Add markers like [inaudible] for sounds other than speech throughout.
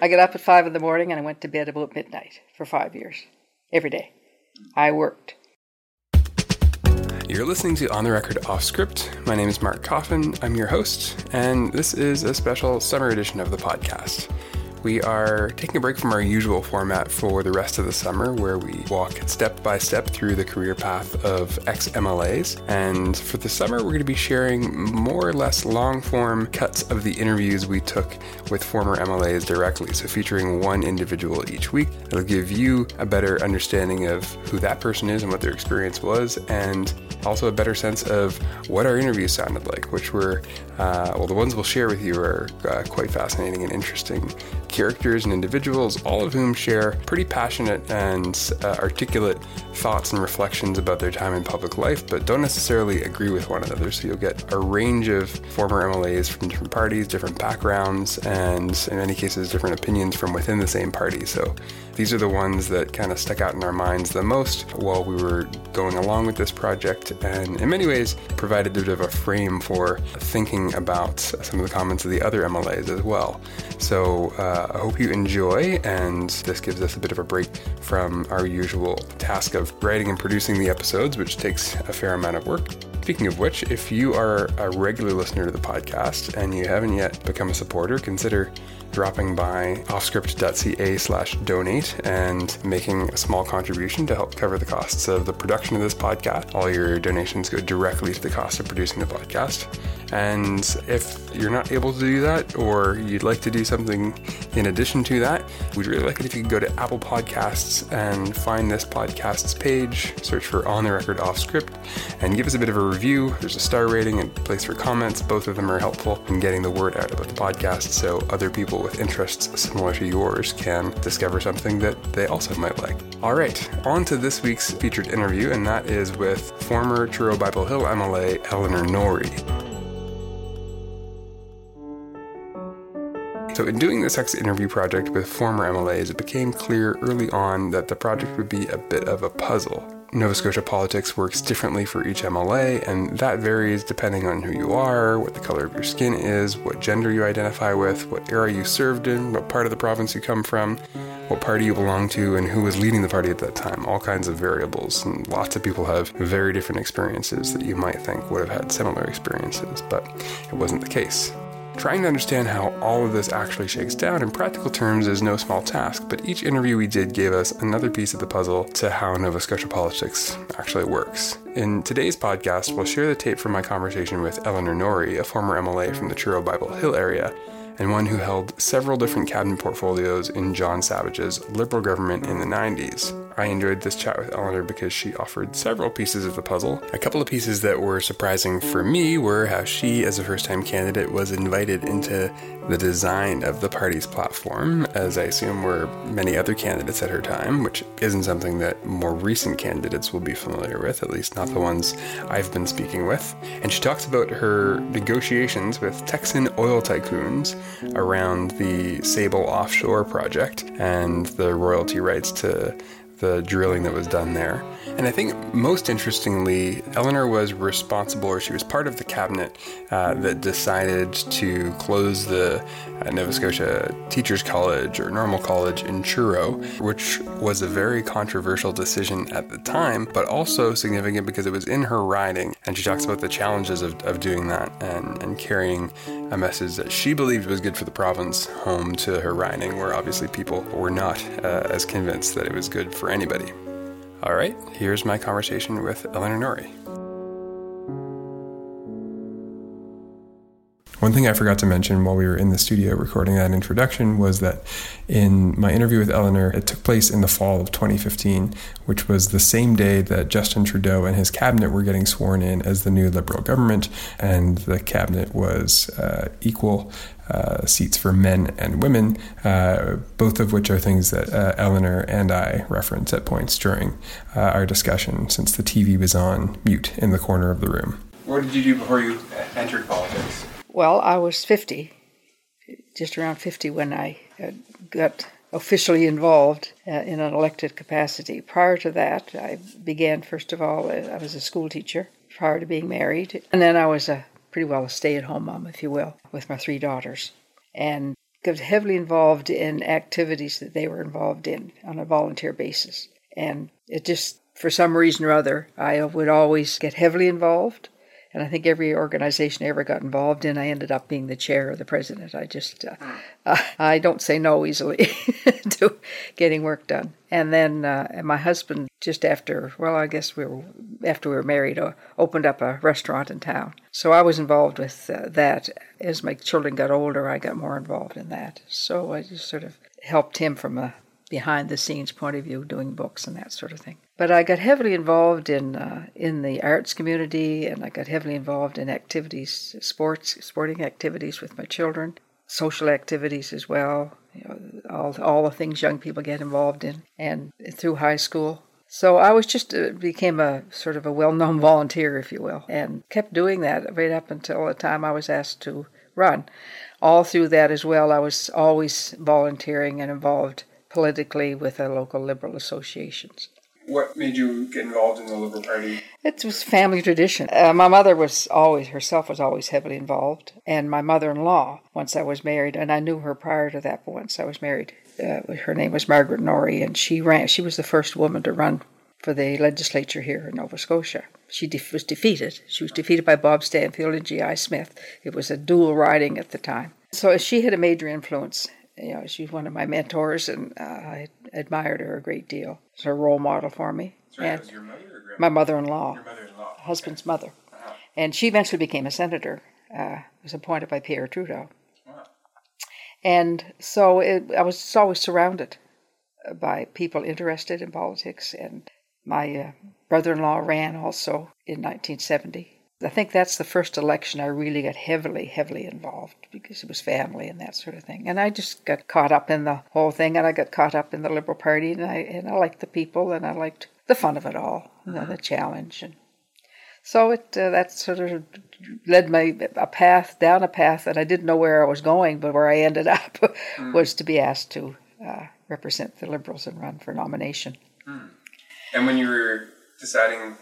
I got up at five in the morning and I went to bed about midnight for five years, every day. I worked. You're listening to On the Record Off Script. My name is Mark Coffin. I'm your host, and this is a special summer edition of the podcast. We are taking a break from our usual format for the rest of the summer, where we walk step by step through the career path of ex MLAs. And for the summer, we're going to be sharing more or less long form cuts of the interviews we took with former MLAs directly. So, featuring one individual each week. It'll give you a better understanding of who that person is and what their experience was, and also a better sense of what our interviews sounded like, which were, uh, well, the ones we'll share with you are uh, quite fascinating and interesting characters and individuals, all of whom share pretty passionate and uh, articulate thoughts and reflections about their time in public life, but don't necessarily agree with one another. So you'll get a range of former MLAs from different parties, different backgrounds, and in many cases, different opinions from within the same party. So these are the ones that kind of stuck out in our minds the most while we were going along with this project, and in many ways provided a bit of a frame for thinking about some of the comments of the other MLAs as well. So uh, I hope you enjoy, and this gives us a bit of a break from our usual task of writing and producing the episodes, which takes a fair amount of work. Speaking of which, if you are a regular listener to the podcast and you haven't yet become a supporter, consider dropping by offscript.ca slash donate and making a small contribution to help cover the costs of the production of this podcast. All your donations go directly to the cost of producing the podcast. And if you're not able to do that, or you'd like to do something in addition to that, we'd really like it if you could go to Apple Podcasts and find this podcast's page, search for On the Record Off Script, and give us a bit of a review. There's a star rating and place for comments. Both of them are helpful in getting the word out about the podcast so other people with interests similar to yours can discover something that they also might like. All right, on to this week's featured interview, and that is with former Truro Bible Hill MLA Eleanor Norrie. So, in doing this X interview project with former MLAs, it became clear early on that the project would be a bit of a puzzle. Nova Scotia politics works differently for each MLA, and that varies depending on who you are, what the color of your skin is, what gender you identify with, what era you served in, what part of the province you come from, what party you belong to, and who was leading the party at that time. All kinds of variables, and lots of people have very different experiences that you might think would have had similar experiences, but it wasn't the case. Trying to understand how all of this actually shakes down in practical terms is no small task, but each interview we did gave us another piece of the puzzle to how Nova Scotia politics actually works. In today's podcast, we'll share the tape from my conversation with Eleanor Norrie, a former MLA from the Truro Bible Hill area, and one who held several different cabinet portfolios in John Savage's Liberal government in the 90s. I enjoyed this chat with Eleanor because she offered several pieces of the puzzle. A couple of pieces that were surprising for me were how she, as a first time candidate, was invited into the design of the party's platform, as I assume were many other candidates at her time, which isn't something that more recent candidates will be familiar with, at least not the ones I've been speaking with. And she talks about her negotiations with Texan oil tycoons around the Sable offshore project and the royalty rights to the drilling that was done there. And I think most interestingly, Eleanor was responsible, or she was part of the cabinet uh, that decided to close the uh, Nova Scotia Teachers College or Normal College in Truro, which was a very controversial decision at the time, but also significant because it was in her riding. And she talks about the challenges of, of doing that and, and carrying a message that she believed was good for the province home to her riding, where obviously people were not uh, as convinced that it was good for anybody. All right, here's my conversation with Eleanor Norrie. One thing I forgot to mention while we were in the studio recording that introduction was that in my interview with Eleanor, it took place in the fall of 2015, which was the same day that Justin Trudeau and his cabinet were getting sworn in as the new Liberal government, and the cabinet was uh, equal uh, seats for men and women, uh, both of which are things that uh, Eleanor and I reference at points during uh, our discussion, since the TV was on mute in the corner of the room. What did you do before you entered politics? Well, I was 50, just around 50 when I uh, got officially involved uh, in an elected capacity. Prior to that, I began, first of all, uh, I was a school teacher prior to being married. And then I was a pretty well a stay at home mom, if you will, with my three daughters. And got heavily involved in activities that they were involved in on a volunteer basis. And it just, for some reason or other, I would always get heavily involved. And I think every organization I ever got involved in, I ended up being the chair or the president. I just, uh, I don't say no easily [laughs] to getting work done. And then uh, my husband, just after, well, I guess we were after we were married, uh, opened up a restaurant in town. So I was involved with uh, that. As my children got older, I got more involved in that. So I just sort of helped him from a behind the scenes point of view, doing books and that sort of thing. But I got heavily involved in uh, in the arts community, and I got heavily involved in activities, sports, sporting activities with my children, social activities as well. You know, all all the things young people get involved in, and through high school. So I was just uh, became a sort of a well-known [laughs] volunteer, if you will, and kept doing that right up until the time I was asked to run. All through that as well, I was always volunteering and involved politically with the local liberal associations. What made you get involved in the Liberal Party? It was family tradition. Uh, my mother was always, herself was always heavily involved, and my mother in law, once I was married, and I knew her prior to that, but once I was married, uh, her name was Margaret Norrie, and she ran, she was the first woman to run for the legislature here in Nova Scotia. She de- was defeated. She was defeated by Bob Stanfield and G.I. Smith. It was a dual riding at the time. So she had a major influence you know, she's one of my mentors, and uh, I admired her a great deal. She's a role model for me. Sorry, and your mother my mother-in-law, mother-in-law, husband's okay. mother, uh-huh. and she eventually became a senator. Uh, was appointed by Pierre Trudeau, wow. and so it, I was always surrounded by people interested in politics. And my uh, brother-in-law ran also in 1970 I think that's the first election I really got heavily, heavily involved because it was family and that sort of thing. And I just got caught up in the whole thing, and I got caught up in the Liberal Party, and I and I liked the people, and I liked the fun of it all, mm-hmm. the challenge, and so it uh, that sort of led me a path down a path that I didn't know where I was going, but where I ended up [laughs] mm. was to be asked to uh, represent the Liberals and run for nomination. Mm. And when you were deciding uh,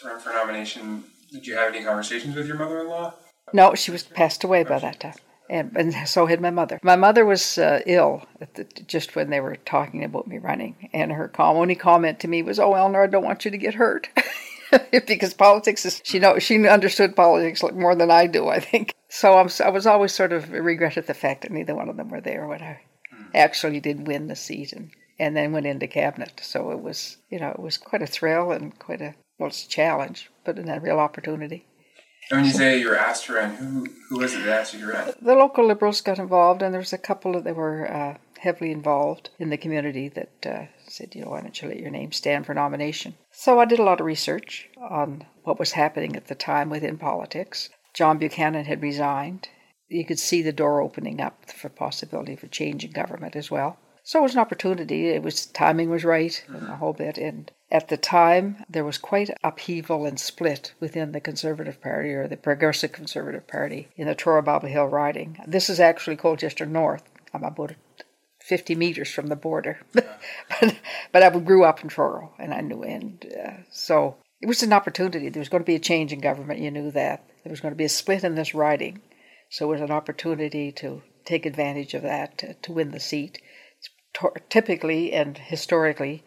to run for nomination, did you have any conversations with your mother-in-law? No, she was passed away by that time. And, and so had my mother. My mother was uh, ill the, just when they were talking about me running, and her only comment to me was, "Oh, Eleanor, I don't want you to get hurt," [laughs] because politics is she know she understood politics more than I do, I think. So I'm, I was always sort of regretted the fact that neither one of them were there when I hmm. actually did win the seat and and then went into cabinet. So it was you know it was quite a thrill and quite a well, it's a challenge, but a real opportunity. And when you say you were asked to run, who who was it that asked you to run? The local liberals got involved, and there was a couple that were uh, heavily involved in the community that uh, said, you know, why don't you let your name stand for nomination? So I did a lot of research on what was happening at the time within politics. John Buchanan had resigned. You could see the door opening up for possibility for change in government as well. So it was an opportunity. It was timing was right and the whole bit. And at the time, there was quite upheaval and split within the Conservative Party or the Progressive Conservative Party in the Bible Hill riding. This is actually Colchester North. I'm about 50 meters from the border, [laughs] but, but I grew up in Truro and I knew. And uh, so it was an opportunity. There was going to be a change in government. You knew that there was going to be a split in this riding, so it was an opportunity to take advantage of that to, to win the seat typically and historically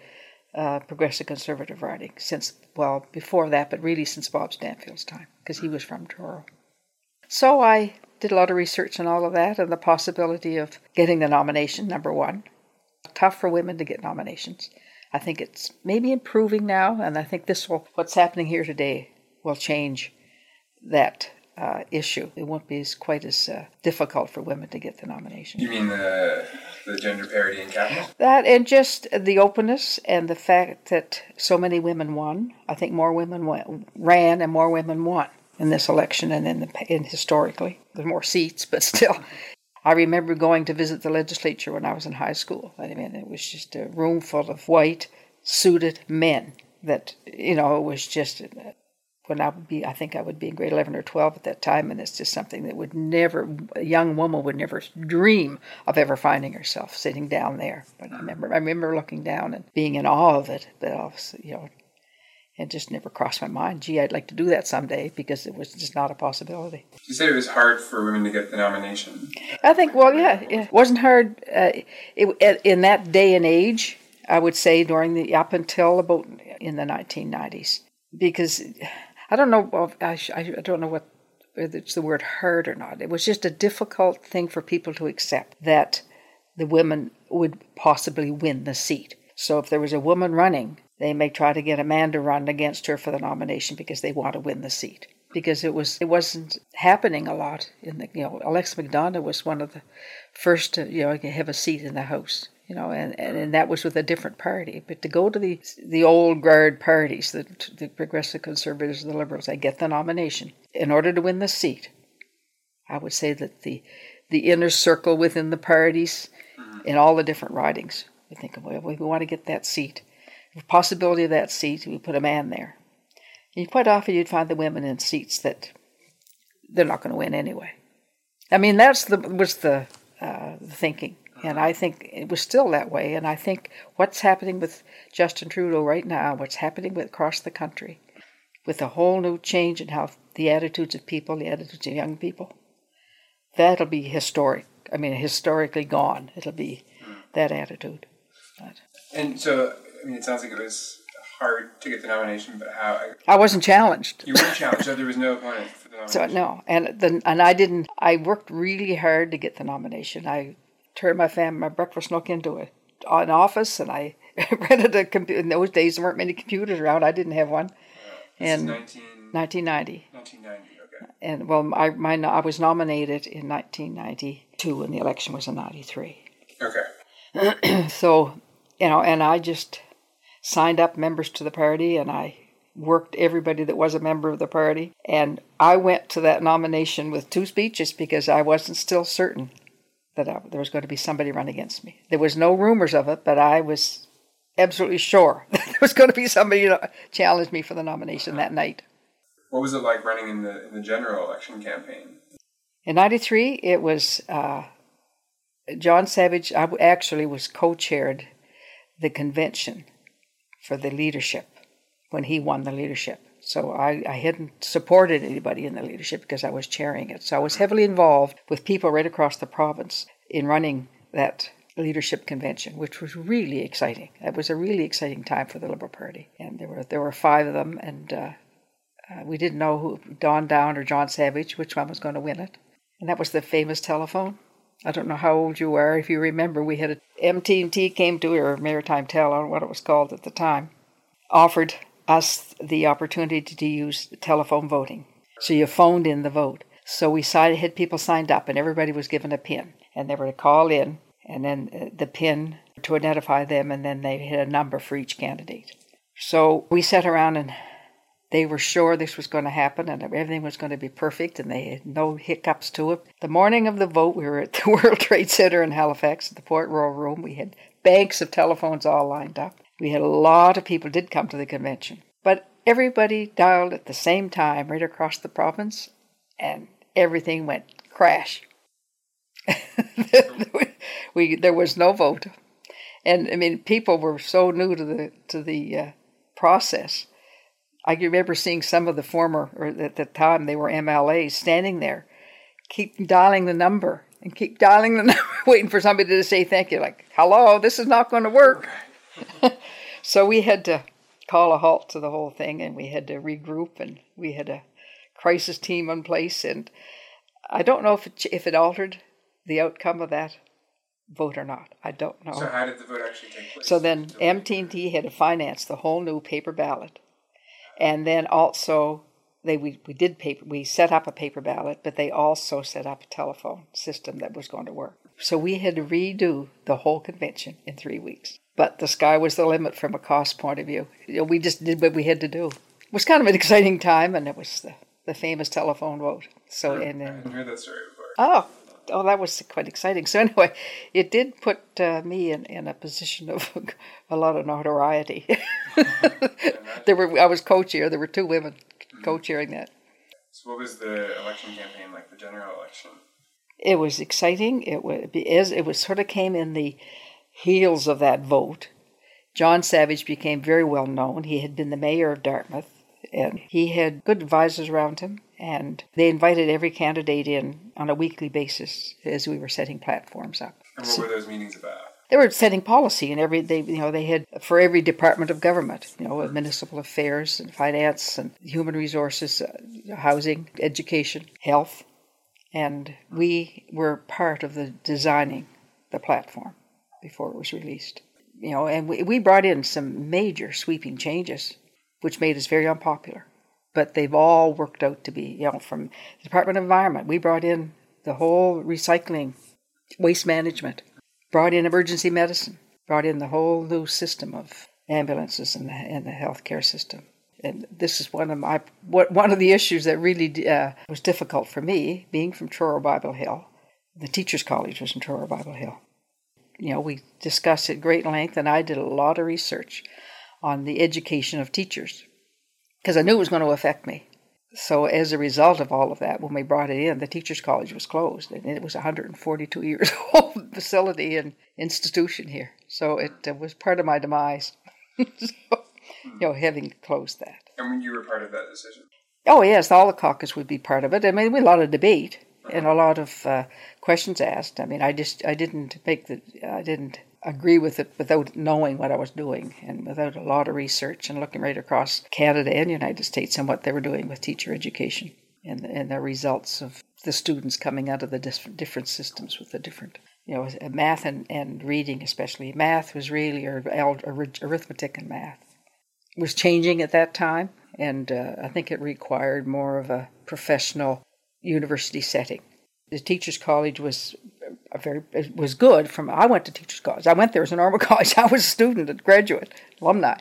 uh, progressive conservative writing since, well, before that, but really since Bob Stanfield's time, because he was from Truro. So I did a lot of research on all of that and the possibility of getting the nomination, number one. Tough for women to get nominations. I think it's maybe improving now, and I think this will, what's happening here today will change that uh, issue. It won't be as quite as uh, difficult for women to get the nomination. You mean the the gender parity in cabinet? That and just the openness and the fact that so many women won. I think more women went, ran and more women won in this election and in, the, in historically. There's more seats, but still. [laughs] I remember going to visit the legislature when I was in high school. I mean, it was just a room full of white, suited men that, you know, it was just when I would be, I think I would be in grade 11 or 12 at that time, and it's just something that would never, a young woman would never dream of ever finding herself sitting down there. But I remember, I remember looking down and being in awe of it, but you know, It just never crossed my mind. Gee, I'd like to do that someday because it was just not a possibility. You said it was hard for women to get the nomination. I think, well, yeah, it wasn't hard. Uh, it, in that day and age, I would say during the up until about in the 1990s, because I don't know, I, I don't know what whether it's the word hard or not. It was just a difficult thing for people to accept that the women would possibly win the seat. So if there was a woman running, they may try to get a man to run against her for the nomination because they want to win the seat. Because it was it wasn't happening a lot in the you know Alexa McDonough was one of the first to you know have a seat in the House you know, and, and, and that was with a different party. But to go to the the old guard parties, the, the progressive conservatives, the liberals, I get the nomination in order to win the seat. I would say that the the inner circle within the parties, mm-hmm. in all the different ridings, we think, well, we want to get that seat. The possibility of that seat, we put a man there. And quite often you'd find the women in seats that they're not going to win anyway. I mean, that's the was the, uh, the thinking. And I think it was still that way. And I think what's happening with Justin Trudeau right now, what's happening with, across the country, with a whole new change in how the attitudes of people, the attitudes of young people, that'll be historic. I mean, historically gone. It'll be that attitude. But. And so, I mean, it sounds like it was hard to get the nomination, but how? I wasn't challenged. You weren't challenged, so there was no opponent for the [laughs] nomination. So no, and the, and I didn't. I worked really hard to get the nomination. I turned my family, my breakfast nook into a, an office, and I [laughs] rented a computer. In those days, there weren't many computers around. I didn't have one. and 19... 1990. 1990. Okay. And well, I my I was nominated in 1992, and the election was in '93. Okay. [clears throat] so, you know, and I just signed up members to the party, and I worked everybody that was a member of the party. And I went to that nomination with two speeches because I wasn't still certain that I, there was going to be somebody run against me. There was no rumors of it, but I was absolutely sure [laughs] that there was going to be somebody to challenge me for the nomination that night. What was it like running in the in the general election campaign? In '93, it was uh, John Savage. I actually was co-chaired the convention for the leadership when he won the leadership. So I, I hadn't supported anybody in the leadership because I was chairing it. So I was heavily involved with people right across the province in running that leadership convention, which was really exciting. It was a really exciting time for the Liberal Party, and there were there were five of them, and uh, uh, we didn't know who Don Downe or John Savage which one was going to win it, and that was the famous telephone. I don't know how old you are. If you remember, we had a MT&T came to or Maritime Tel, I don't know what it was called at the time, offered us the opportunity to use telephone voting. So you phoned in the vote. So we had people signed up, and everybody was given a pin, and they were to call in, and then uh, the pin to identify them, and then they had a number for each candidate. So we sat around, and they were sure this was going to happen, and everything was going to be perfect, and they had no hiccups to it. The morning of the vote, we were at the [laughs] World Trade Center in Halifax, at the Port Royal Room. We had banks of telephones all lined up. We had a lot of people did come to the convention, but everybody dialed at the same time right across the province, and everything went crash. [laughs] we there was no vote, and I mean people were so new to the to the uh, process. I remember seeing some of the former, or at the time they were MLAs, standing there, keep dialing the number and keep dialing the [laughs] number, waiting for somebody to say thank you. Like, hello, this is not going to work. [laughs] so we had to call a halt to the whole thing and we had to regroup and we had a crisis team in place. And I don't know if it, if it altered the outcome of that vote or not. I don't know. So how did the vote actually take place? So then MT&T had to finance the whole new paper ballot. And then also they we, we did paper we set up a paper ballot, but they also set up a telephone system that was going to work. So we had to redo the whole convention in three weeks. But the sky was the limit from a cost point of view. You know, we just did what we had to do. It was kind of an [laughs] exciting time, and it was the, the famous telephone vote. So, I, and then, I heard that story before. Oh, oh, that was quite exciting. So anyway, it did put uh, me in, in a position of [laughs] a lot of notoriety. [laughs] there were I was co-chair. There were two women mm-hmm. co-chairing that. So what was the election campaign like? The general election. It was exciting. It was it was sort of came in the heels of that vote. John Savage became very well known. He had been the mayor of Dartmouth, and he had good advisors around him. And they invited every candidate in on a weekly basis as we were setting platforms up. And what were those meetings about? They were setting policy, and every they you know they had for every department of government, you know, municipal affairs and finance and human resources, uh, housing, education, health, and we were part of the designing the platform before it was released. You know, and we, we brought in some major sweeping changes, which made us very unpopular. But they've all worked out to be, you know, from the Department of Environment, we brought in the whole recycling, waste management, brought in emergency medicine, brought in the whole new system of ambulances in the, in the healthcare system. And this is one of my one of the issues that really uh, was difficult for me, being from Truro Bible Hill. The Teachers College was in Truro Bible Hill. You know, we discussed at great length, and I did a lot of research on the education of teachers because I knew it was going to affect me. So, as a result of all of that, when we brought it in, the Teachers College was closed, and it was a 142 [laughs] years old facility and institution here. So, it uh, was part of my demise. [laughs] so, you know, having closed that. And when you were part of that decision? Oh, yes, all the caucus would be part of it. I mean, we had a lot of debate and a lot of uh, questions asked. I mean, I just I didn't make the I didn't agree with it without knowing what I was doing and without a lot of research and looking right across Canada and the United States and what they were doing with teacher education and and the results of the students coming out of the different different systems with the different you know math and, and reading especially math was really or arithmetic and math was changing at that time, and uh, I think it required more of a professional university setting. The teachers' college was a very was good. From I went to teachers' college. I went there as a normal [laughs] college. I was a student, a graduate, alumni.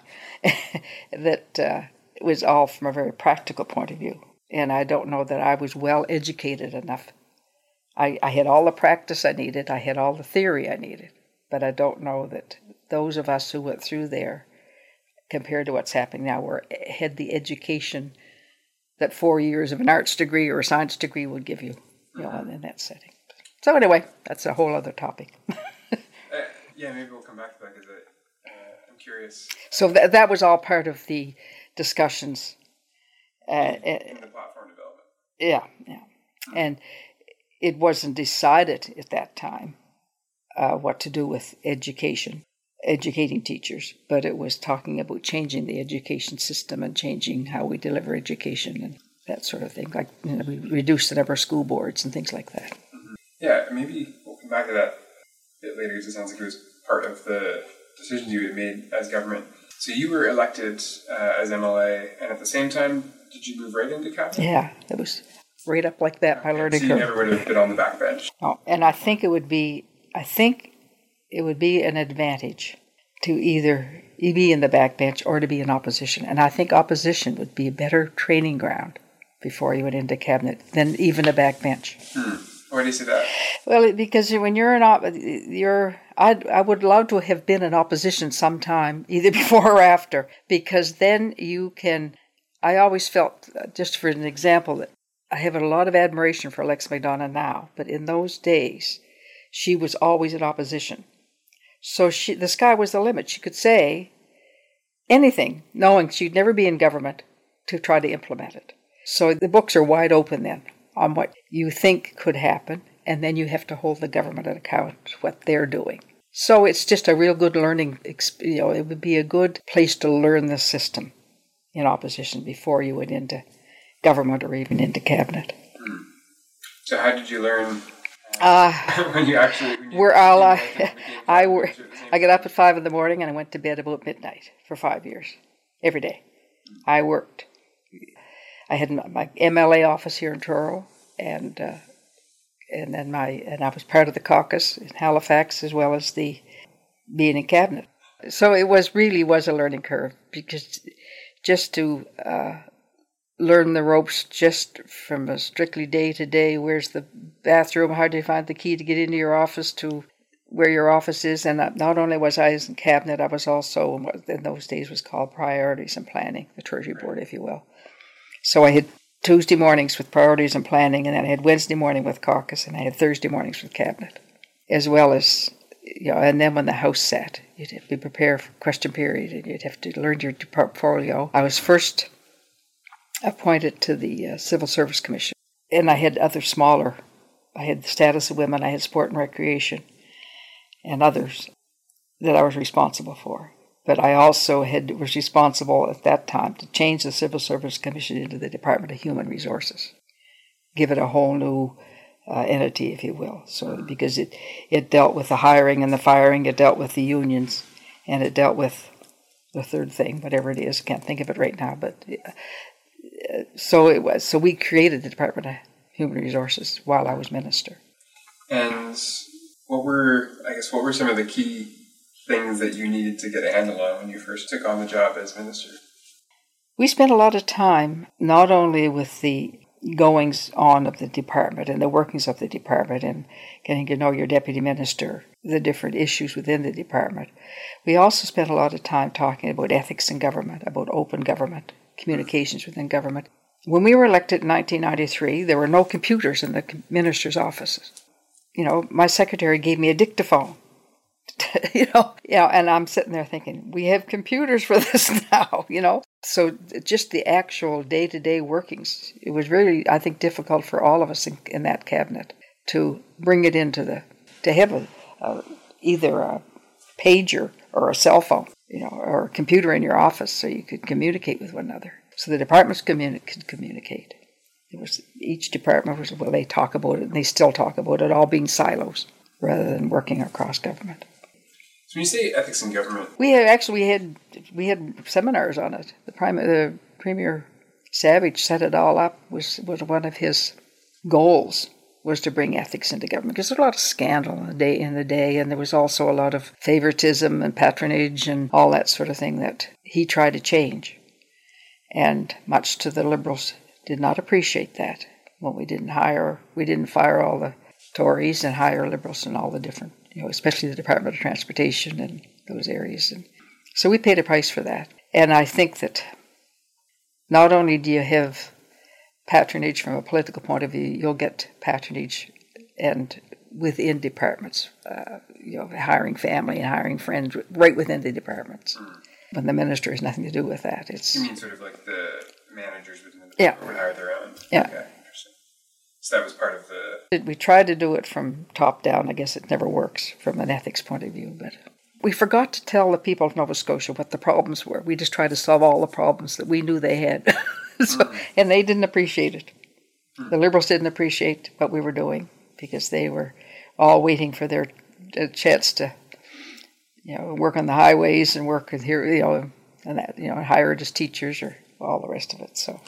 [laughs] that uh, was all from a very practical point of view, and I don't know that I was well educated enough. I, I had all the practice I needed. I had all the theory I needed, but I don't know that those of us who went through there compared to what's happening now, where had the education that four years of an arts degree or a science degree would give you, you know, in that setting. So anyway, that's a whole other topic. [laughs] uh, yeah, maybe we'll come back to that because uh, I'm curious. So that that was all part of the discussions. Uh, in the platform development. Yeah, yeah, and it wasn't decided at that time uh, what to do with education educating teachers, but it was talking about changing the education system and changing how we deliver education and that sort of thing. Like you know, we reduced the number of school boards and things like that. Mm-hmm. Yeah, maybe we'll come back to that a bit later because it sounds like it was part of the decisions you had made as government. So you were elected uh, as MLA, and at the same time, did you move right into cabinet? Yeah, it was right up like that. My learning so you never would have been on the backbench. Oh, and I think it would be. I think it would be an advantage to either be in the backbench or to be in opposition. And I think opposition would be a better training ground before you went into cabinet than even a backbench. Hmm. Why do you say that? Well, because when you're in op- you're I I would love to have been in opposition sometime, either [laughs] before or after, because then you can. I always felt, just for an example, that I have a lot of admiration for Alex McDonough now, but in those days, she was always in opposition. So she, the sky was the limit. She could say anything, knowing she'd never be in government to try to implement it. So the books are wide open then on what you think could happen, and then you have to hold the government at account what they're doing. So it's just a real good learning. You know, it would be a good place to learn the system in opposition before you went into government or even into cabinet. Hmm. So how did you learn uh, [laughs] when you actually, when you, we're all [laughs] I, I were, I got up at five in the morning and I went to bed about midnight for five years, every day. I worked. I had my MLA office here in Truro, and uh, and then my and I was part of the caucus in Halifax as well as the being in cabinet. So it was really was a learning curve because just to uh, learn the ropes just from a strictly day to day. Where's the bathroom? How do you find the key to get into your office to where your office is? And not only was I in cabinet, I was also in those days was called priorities and planning, the Treasury Board, if you will. So I had Tuesday mornings with priorities and planning, and then I had Wednesday morning with caucus, and I had Thursday mornings with cabinet, as well as you know, and then when the House sat, you'd have to prepare for question period, and you'd have to learn your portfolio. I was first appointed to the uh, Civil Service Commission, and I had other smaller. I had the status of women, I had sport and recreation, and others that I was responsible for. But I also had was responsible at that time to change the Civil Service Commission into the Department of Human Resources, give it a whole new uh, entity, if you will. So because it it dealt with the hiring and the firing, it dealt with the unions, and it dealt with the third thing, whatever it is. Can't think of it right now, but so it was. So we created the Department of Human Resources while I was minister. And what were I guess what were some of the key things that you needed to get a handle on when you first took on the job as minister? We spent a lot of time not only with the goings on of the department and the workings of the department and getting to know your deputy minister, the different issues within the department. We also spent a lot of time talking about ethics in government, about open government, communications within government. When we were elected in 1993, there were no computers in the minister's offices. You know, my secretary gave me a dictaphone. [laughs] you know, yeah, and I'm sitting there thinking, we have computers for [laughs] this now, you know. So just the actual day-to-day workings, it was really, I think, difficult for all of us in, in that cabinet to bring it into the to have a, a, either a pager or a cell phone, you know, or a computer in your office so you could communicate with one another. So the departments communi- could communicate. It was each department was well, they talk about it, and they still talk about it, all being silos rather than working across government. So when you say ethics in government, we had actually we had we had seminars on it. The prime the premier Savage set it all up. was was one of his goals was to bring ethics into government because there's a lot of scandal in the day in the day, and there was also a lot of favoritism and patronage and all that sort of thing that he tried to change. And much to the liberals did not appreciate that when we didn't hire, we didn't fire all the Tories and hire liberals in all the different you know, especially the Department of Transportation and those areas. And so we paid a price for that. And I think that not only do you have patronage from a political point of view, you'll get patronage and within departments, uh, you know, hiring family and hiring friends right within the departments. Mm. When the minister has nothing to do with that. It's you mean sort of like the managers within the department yeah. would hire their own. Yeah. Okay. So that was part of the. We tried to do it from top down. I guess it never works from an ethics point of view, but we forgot to tell the people of Nova Scotia what the problems were. We just tried to solve all the problems that we knew they had, [laughs] [laughs] so, mm-hmm. and they didn't appreciate it. Mm-hmm. The Liberals didn't appreciate what we were doing because they were all waiting for their chance to, you know, work on the highways and work here, you know, and that, you know, hired as teachers or all the rest of it. So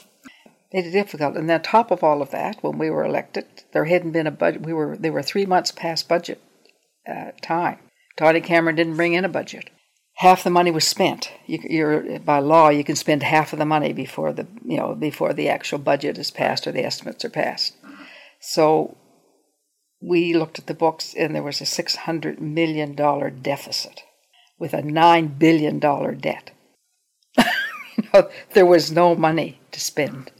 made it difficult. And then on top of all of that, when we were elected, there hadn't been a budget. We were they were three months past budget uh, time. Toddy Cameron didn't bring in a budget. Half the money was spent. You, are by law, you can spend half of the money before the you know before the actual budget is passed or the estimates are passed. So we looked at the books, and there was a six hundred million dollar deficit with a nine billion dollar debt. [laughs] you know, there was no money to spend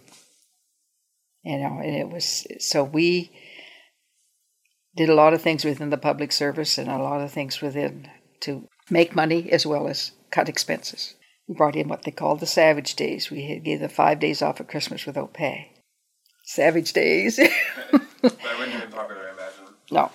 you know, and it was so we did a lot of things within the public service and a lot of things within to make money as well as cut expenses. We brought in what they called the Savage Days. We gave them five days off at Christmas without pay. Savage Days. [laughs] that wouldn't have been popular, I imagine. No.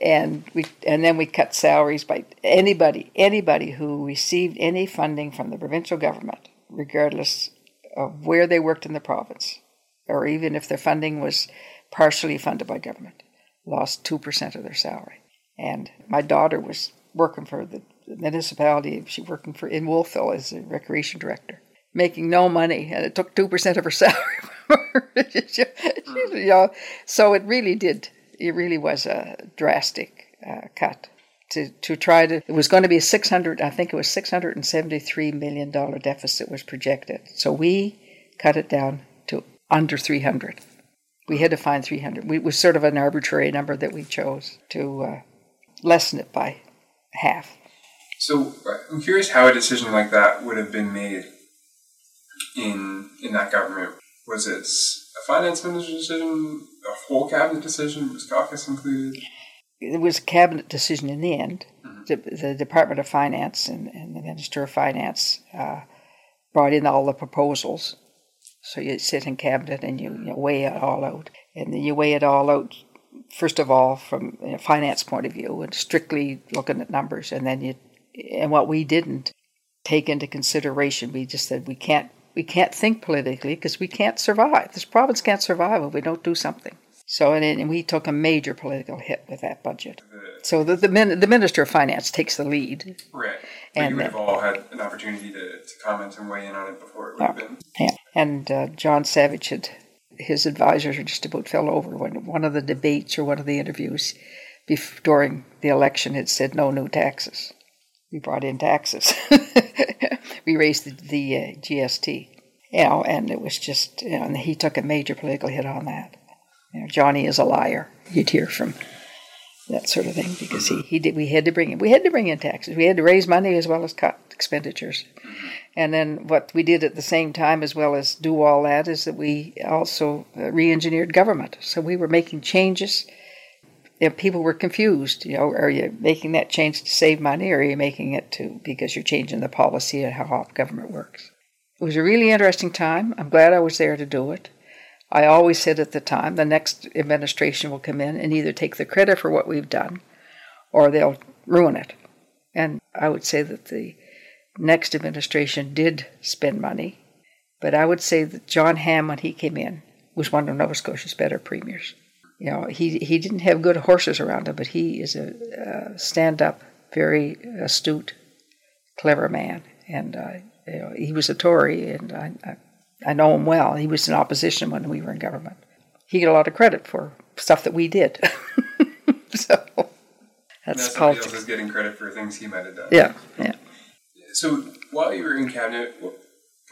And we and then we cut salaries by anybody anybody who received any funding from the provincial government, regardless of where they worked in the province or even if their funding was partially funded by government, lost 2% of their salary. And my daughter was working for the municipality, she working for in Wolfville as a recreation director, making no money, and it took 2% of her [laughs] salary. you know, so it really did, it really was a drastic uh, cut. To, to try to, it was going to be a 600, I think it was $673 million deficit was projected. So we cut it down to under 300. We had to find 300. It was sort of an arbitrary number that we chose to uh, lessen it by half. So I'm curious how a decision like that would have been made in in that government. Was it a finance minister's decision, a whole cabinet decision? Was caucus included? It was a cabinet decision in the end. Mm-hmm. the, the Department of Finance and, and the Minister of Finance uh, brought in all the proposals. So you sit in cabinet and you, you weigh it all out, and then you weigh it all out. First of all, from a finance point of view, and strictly looking at numbers, and then you, and what we didn't take into consideration, we just said we can't we can't think politically because we can't survive. This province can't survive if we don't do something. So, and, and we took a major political hit with that budget. So the the, min, the minister of finance takes the lead. Right. But And you would have all had an opportunity to, to comment and weigh in on it before it would have been. Yeah. And uh, John Savage had his advisors just about fell over when one of the debates or one of the interviews bef- during the election had said no new taxes. We brought in taxes. [laughs] we raised the, the uh, GST, you know, and it was just, you know, and he took a major political hit on that. You know, Johnny is a liar. You'd hear from that sort of thing because he, he did. We had to bring in we had to bring in taxes. We had to raise money as well as cut expenditures. And then what we did at the same time, as well as do all that, is that we also re-engineered government. So we were making changes. You know, people were confused. You know, are you making that change to save money, or are you making it to because you're changing the policy and how government works? It was a really interesting time. I'm glad I was there to do it. I always said at the time, the next administration will come in and either take the credit for what we've done, or they'll ruin it. And I would say that the next administration did spend money, but I would say that John Hamm, when he came in, was one of Nova Scotia's better premiers. You know, he he didn't have good horses around him, but he is a, uh stand-up, very astute, clever man, and uh, you know, he was a Tory, and I, I I know him well. He was in opposition when we were in government. He got a lot of credit for stuff that we did. [laughs] so Now that's somebody politics. else is getting credit for things he might have done. Yeah, yeah. So while you were in cabinet, what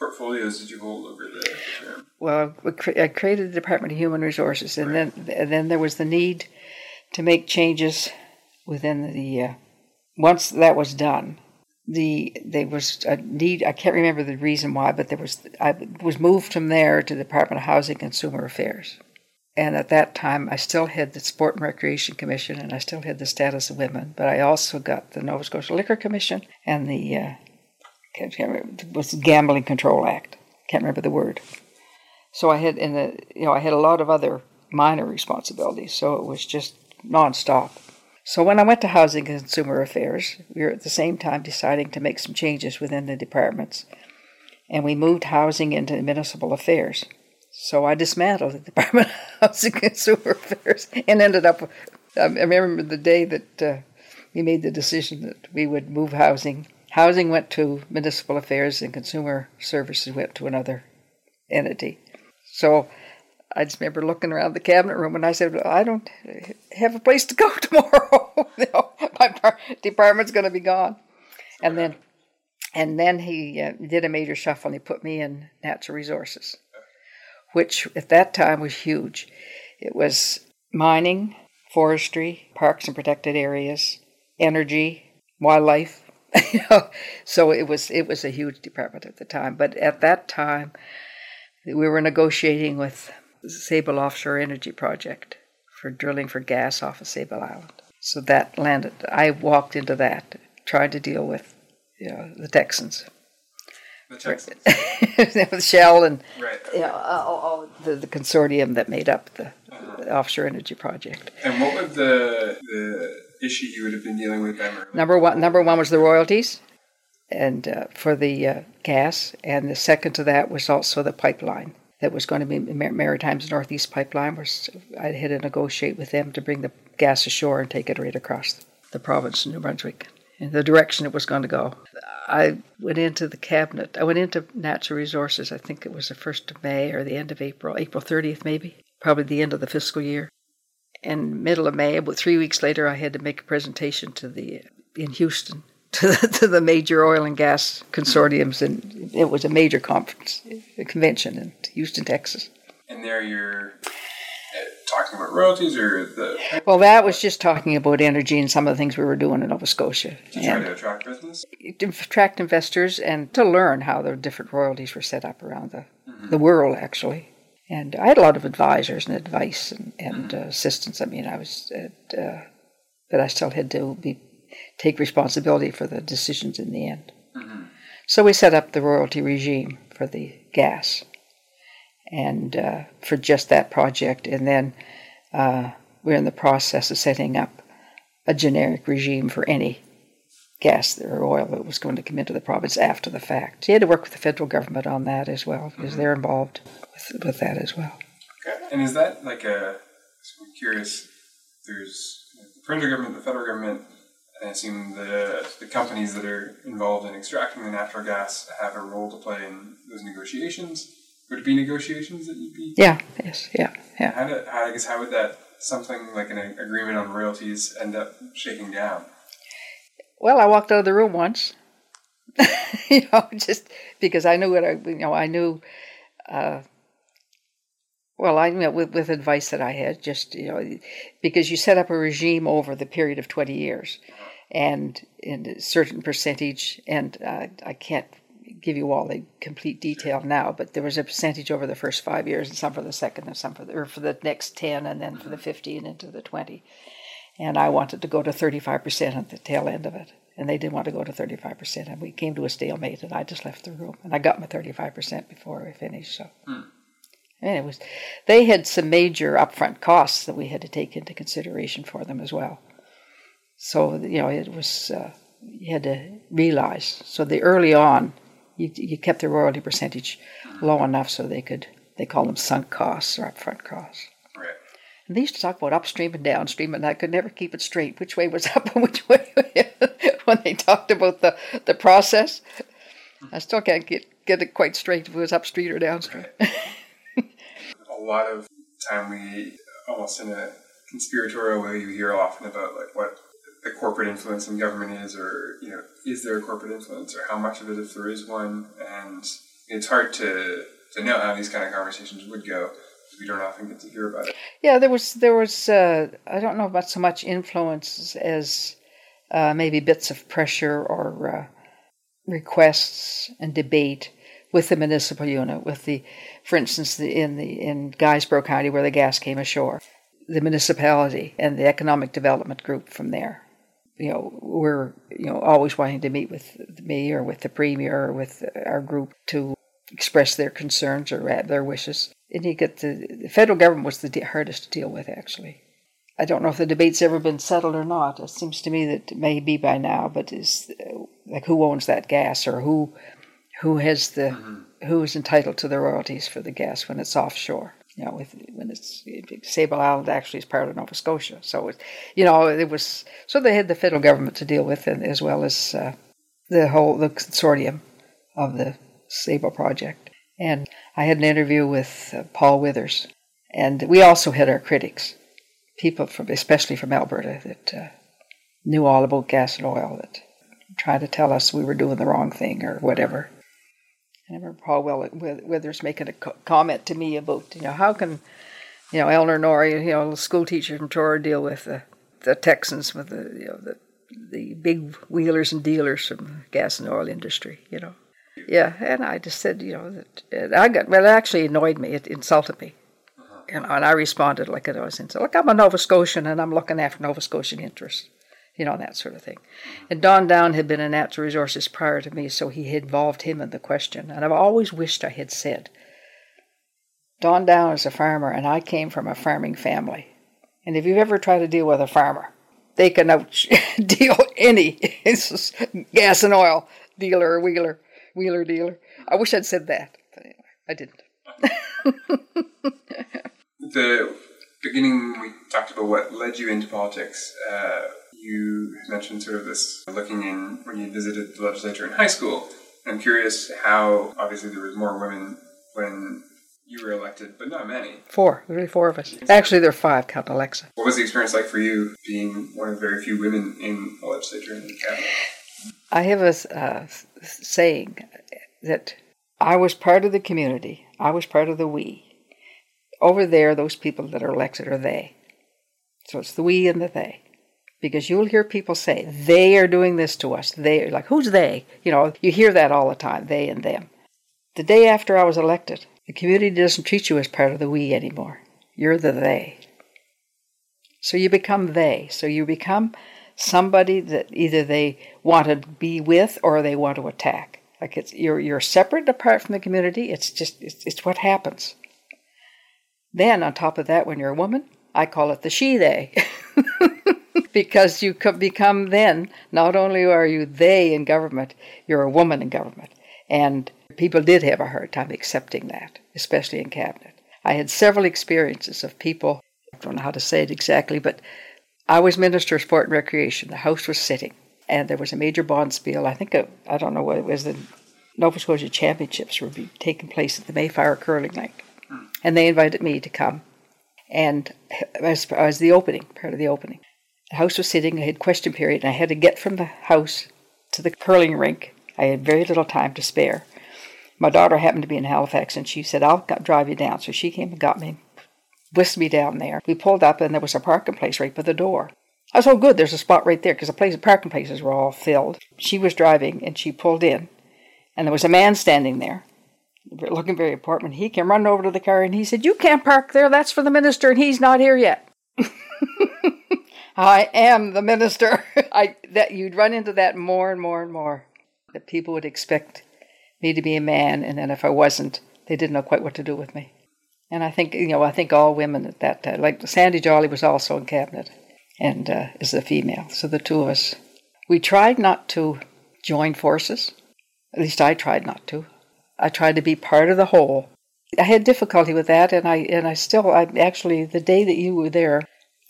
portfolios did you hold over there? well, I created the Department of Human Resources, and then and then there was the need to make changes within the. Uh, once that was done, the there was a need. I can't remember the reason why, but there was I was moved from there to the Department of Housing and Consumer Affairs, and at that time I still had the Sport and Recreation Commission, and I still had the Status of Women, but I also got the Nova Scotia Liquor Commission and the. Uh, can't, remember, it was the Gambling Control Act. Can't remember the word. So I had in the you know I had a lot of other minor responsibilities, so it was just nonstop. So when I went to Housing and Consumer Affairs, we were at the same time deciding to make some changes within the departments, and we moved housing into municipal affairs. So I dismantled the [laughs] Department of Housing and Consumer Affairs and ended up. I remember the day that uh, we made the decision that we would move housing. Housing went to municipal affairs, and consumer services went to another entity. So I just remember looking around the cabinet room and I said, well, I don't have a place to go [laughs] tomorrow. [laughs] my department's going to be gone. And then, and then he uh, did a major shuffle and he put me in natural resources, which at that time was huge. It was mining, forestry, parks and protected areas, energy, wildlife. You [laughs] know, so it was it was a huge department at the time. But at that time, we were negotiating with Sable Offshore Energy Project for drilling for gas off of Sable Island. So that landed. I walked into that, trying to deal with you know, the Texans, The Texans. [laughs] with Shell and right. you know, all, all the, the consortium that made up the, the offshore energy project. And what would the the issue you would have been dealing with? Number one, number one was the royalties, and uh, for the uh, gas, and the second to that was also the pipeline that was going to be Mar- Maritime's Northeast Pipeline. Was I had to negotiate with them to bring the gas ashore and take it right across the province of New Brunswick in the direction it was going to go. I went into the cabinet. I went into natural resources. I think it was the first of May or the end of April, April thirtieth maybe, probably the end of the fiscal year in middle of May, about three weeks later, I had to make a presentation to the in Houston [laughs] to the, to the major oil and gas consortiums, and it was a major conference, a convention in Houston, Texas. And there you're uh, talking about royalties or the Well, that was just talking about energy and some of the things we were doing in Nova Scotia, to try and to attract business. attract investors and to learn how the different royalties were set up around the the world, actually. And I had a lot of advisors and advice and, and uh, assistance. I mean, I was, at, uh, but I still had to be take responsibility for the decisions in the end. Mm-hmm. So we set up the royalty regime for the gas, and uh, for just that project, and then uh, we're in the process of setting up a generic regime for any gas or oil that was going to come into the province after the fact. He had to work with the federal government on that as well because mm-hmm. they're involved with, with that as well. Okay. And is that like a? I'm curious. There's the provincial government, the federal government, and I assume the the companies that are involved in extracting the natural gas have a role to play in those negotiations. Would it be negotiations that you'd be? Yeah. Yes. Yeah. Yeah. How, do, how I guess how would that something like an agreement on royalties end up shaking down? Well, I walked out of the room once. [laughs] you know, just because I knew what I, you know, I knew. Uh, well, I met with, with advice that I had, just you know, because you set up a regime over the period of twenty years, and in a certain percentage, and uh, I can't give you all the complete detail now, but there was a percentage over the first five years, and some for the second, and some for the, or for the next ten, and then for the fifteen into the twenty. And I wanted to go to thirty-five percent at the tail end of it, and they didn't want to go to thirty-five percent, and we came to a stalemate, and I just left the room, and I got my thirty-five percent before we finished. So. Hmm. And it was, they had some major upfront costs that we had to take into consideration for them as well. So you know, it was uh, you had to realize. So the early on, you, you kept the royalty percentage low enough so they could they call them sunk costs or upfront costs. And they used to talk about upstream and downstream, and I could never keep it straight which way was [laughs] up and which way [laughs] when they talked about the, the process. I still can't get get it quite straight if it was upstream or downstream. A lot of time we almost in a conspiratorial way you hear often about like what the corporate influence in government is, or you know, is there a corporate influence, or how much of it, if there is one, and it's hard to to know how these kind of conversations would go we don't often get to hear about it. Yeah, there was there was uh, I don't know about so much influence as uh, maybe bits of pressure or uh, requests and debate with the municipal unit, with the, for instance, the, in the in Guysborough County where the gas came ashore, the municipality and the economic development group from there you know, we're you know always wanting to meet with me or with the premier or with our group to express their concerns or their wishes. And you get the, the federal government was the hardest to deal with actually. I don't know if the debate's ever been settled or not. It seems to me that it may be by now, but is like who owns that gas or who who has the mm-hmm. who is entitled to the royalties for the gas when it's offshore you know, with, when it's Sable Island actually is part of Nova Scotia. So, it, you know, it was so they had the federal government to deal with, and as well as uh, the whole the consortium of the Sable project. And I had an interview with uh, Paul Withers, and we also had our critics, people from especially from Alberta that uh, knew all about gas and oil that tried to tell us we were doing the wrong thing or whatever. I remember Paul Withers making a comment to me about, you know, how can, you know, Eleanor Norrie, you know, a school teacher from Truro, deal with the, the Texans, with the, you know, the, the big wheelers and dealers from the gas and oil industry, you know. Yeah, and I just said, you know, that I got, well, it actually annoyed me, it insulted me. Uh-huh. You know, and I responded like I was and said, look, I'm a Nova Scotian and I'm looking after Nova Scotian interests you know, that sort of thing. And Don Downe had been in natural resources prior to me, so he had involved him in the question. And I've always wished I had said, Don Downe is a farmer, and I came from a farming family. And if you've ever tried to deal with a farmer, they can out [laughs] deal any [laughs] gas and oil dealer or wheeler, wheeler dealer. I wish I'd said that, but anyway, I didn't. [laughs] the beginning, we talked about what led you into politics. Uh, you mentioned sort of this looking in when you visited the legislature in high school. I'm curious how obviously there was more women when you were elected, but not many. Four, really four of us. Actually, there are five, count Alexa. What was the experience like for you being one of the very few women in the legislature and the cabinet? I have a uh, saying that I was part of the community. I was part of the we. Over there, those people that are elected are they. So it's the we and the they. Because you'll hear people say they are doing this to us. They are like who's they? You know you hear that all the time they and them. The day after i was elected the community doesn't treat you as part of the we anymore. You're the they. So you become they. So you become somebody that either they want to be with or they want to attack. Like it's you're you're separate apart from the community. It's just it's, it's what happens. Then on top of that, when you're a woman, I call it the she they. [laughs] because you become then not only are you they in government, you're a woman in government. And people did have a hard time accepting that, especially in cabinet. I had several experiences of people, I don't know how to say it exactly, but I was Minister of Sport and Recreation. The House was sitting, and there was a major bonspiel. I think, uh, I don't know what it was, the Nova Scotia Championships were taking place at the Mayflower Curling Rink. Hmm. And they invited me to come. And as, as the opening, part of the opening. The house was sitting, I had question period, and I had to get from the house to the curling rink. I had very little time to spare. My daughter happened to be in Halifax, and she said, I'll drive you down. So she came and got me, whisked me down there. We pulled up, and there was a parking place right by the door. I was, oh, good, there's a spot right there, because the parking places were all filled. She was driving, and she pulled in, and there was a man standing there, looking very important. He came running over to the car, and he said, You can't park there, that's for the minister, and he's not here yet. [laughs] I am the minister. [laughs] I that you'd run into that more and more and more. That people would expect me to be a man, and then if I wasn't, they didn't know quite what to do with me. And I think you know, I think all women at that time, like Sandy Jolly was also in cabinet, and uh, is a female. So the two of us, we tried not to join forces. At least I tried not to. I tried to be part of the whole. I had difficulty with that, and I and I still I actually the day that you were there,